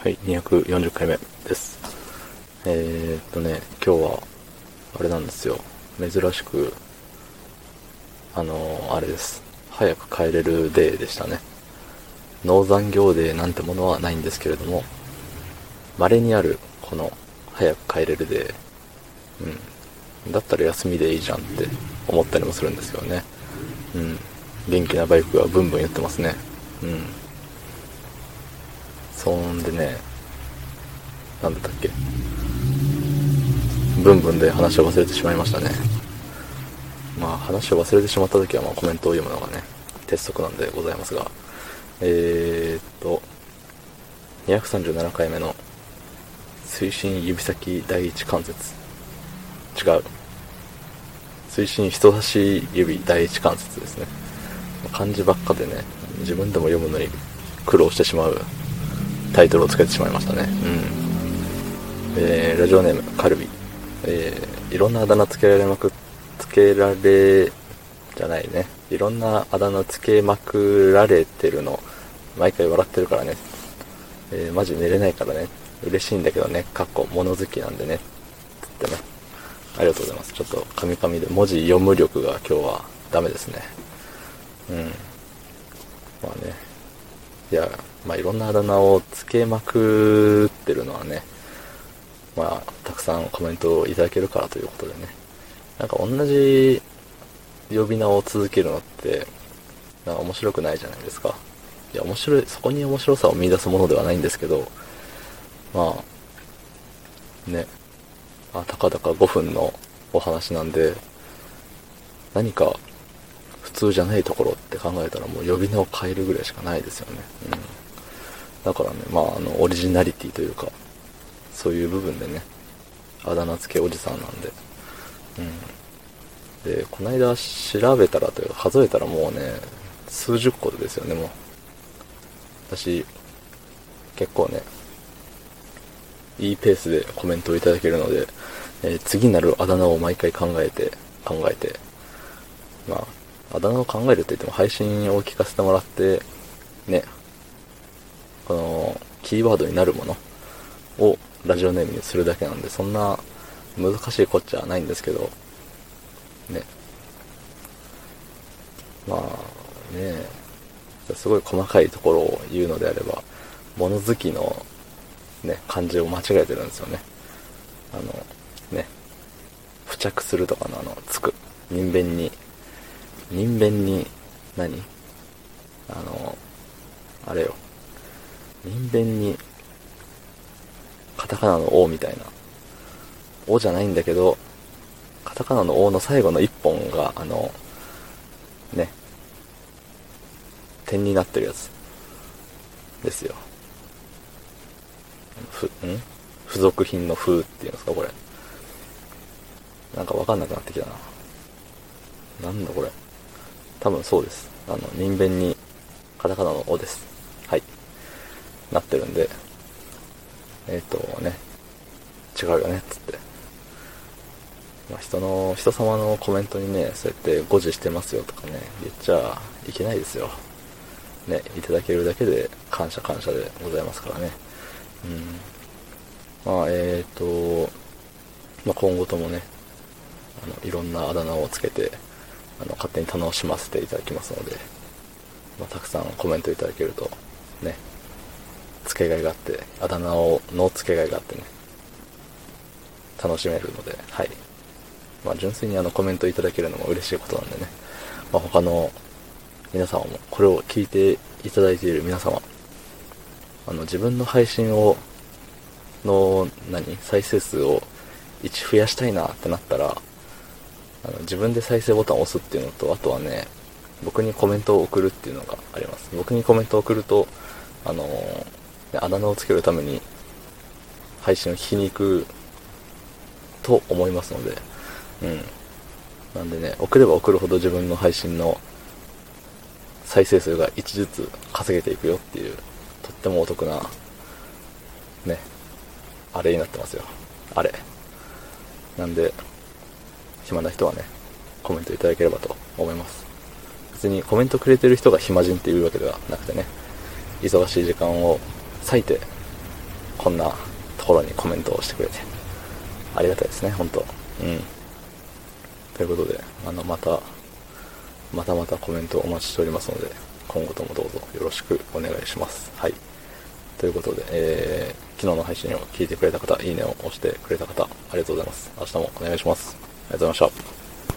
はい、240回目です。えー、っとね、今日は、あれなんですよ。珍しく、あのあれです。早く帰れるデーでしたね。ノー残業デーなんてものはないんですけれども、稀にある、この、早く帰れるデー。うん。だったら休みでいいじゃんって思ったりもするんですよね。うん。元気なバイクがブンブン言ってますね。うん。そんでね、なんだったっけ。ブンブンで話を忘れてしまいましたね。まあ話を忘れてしまった時はまあコメントを読むのがね、鉄則なんでございますが、えー、っと、237回目の推進指先第一関節。違う。推進人差し指第一関節ですね。漢字ばっかでね、自分でも読むのに苦労してしまうタイトルをつけてしまいましたね。うん。えー、ラジオネーム、カルビ。えー、いろんなあだ名つけられまく、つけられ、じゃないね。いろんなあだ名つけまくられてるの。毎回笑ってるからね。えー、マジ寝れないからね。嬉しいんだけどね。かっこ物好きなんでね。つってね。ありがとうございます。ちょっとカミカミで文字読む力が今日はダメですね。うん。まあね。いや、まあいろんなあだ名をつけまくってるのはね、まあたくさんコメントをいただけるからということでね。なんか同じ呼び名を続けるのって、なんか面白くないじゃないですか。いや、面白い、そこに面白さを見出すものではないんですけど、まあ、ね、あ、たかだか5分のお話なんで、何か普通じゃないところって考えたらもう呼び名を変えるぐらいしかないですよね。うん。だからね、まあ、あの、オリジナリティというか、そういう部分でね、あだ名付けおじさんなんで。うん。で、この間調べたらというか数えたらもうね、数十個ですよね、もう。私、結構ね、いいペースでコメントをいただけるので、えー次なるあだ名を毎回考えて、考えて、まあ、あだ名を考えるって言っても配信を聞かせてもらって、ね、この、キーワードになるものをラジオネームにするだけなんで、そんな難しいこっちゃないんですけど、ね。まあ、ねすごい細かいところを言うのであれば、物好きのね、漢字を間違えてるんですよね。あの、ね、付着するとかのあの、つく。人弁に、人弁に何、あの、あれよ。人弁に、カタカナの O みたいな。O じゃないんだけど、カタカナの O の最後の一本が、あの、ね、点になってるやつ。ですよ。ふ、ん？付属品の風っていうんですか、これ。なんかわかんなくなってきたな。なんだこれ。多分そうです。あの、人弁に、カタカナのおです。なってるんで、えっ、とね、違うよね、つって。まあ、人の、人様のコメントにね、そうやって誤字してますよとかね、言っちゃいけないですよ。ね、いただけるだけで感謝感謝でございますからね。うん。まあ、えっ、と、まあ、今後ともね、あの、いろんなあだ名をつけて、あの、勝手に楽しませていただきますので、まあ、たくさんコメントいただけると、付けがいがあって、あだ名を、の付けがいがあってね、楽しめるので、はい。まあ、純粋にあの、コメントいただけるのも嬉しいことなんでね、まあ、他の皆様も、これを聞いていただいている皆様、あの、自分の配信を、の、何再生数を1増やしたいなってなったら、あの自分で再生ボタンを押すっていうのと、あとはね、僕にコメントを送るっていうのがあります。僕にコメントを送ると、あのーあだ名をつけるために配信を聞きに行くと思いますので、うん。なんでね、送れば送るほど自分の配信の再生数が1ずつ稼げていくよっていう、とってもお得な、ね、あれになってますよ。あれ。なんで、暇な人はね、コメントいただければと思います。別にコメントくれてる人が暇人っていうわけではなくてね、忙しい時間を割いてこんなところにコメントをしてくれて、ありがたいですね、本当うん。ということで、あの、また、またまたコメントお待ちしておりますので、今後ともどうぞよろしくお願いします。はい。ということで、えー、昨日の配信を聞いてくれた方、いいねを押してくれた方、ありがとうございます。明日もお願いします。ありがとうございました。